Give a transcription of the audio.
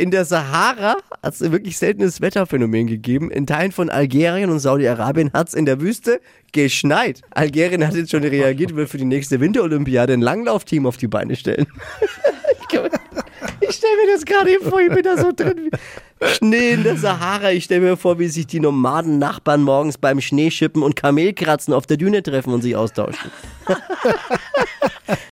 in der Sahara hat es ein wirklich seltenes Wetterphänomen gegeben. In Teilen von Algerien und Saudi-Arabien hat es in der Wüste geschneit. Algerien hat jetzt schon reagiert, will für die nächste Winterolympiade ein Langlaufteam auf die Beine stellen. Ich stelle mir das gerade vor, ich bin da so drin. Schnee in der Sahara. Ich stelle mir vor, wie sich die Nomaden Nachbarn morgens beim Schneeschippen und Kamelkratzen auf der Düne treffen und sich austauschen.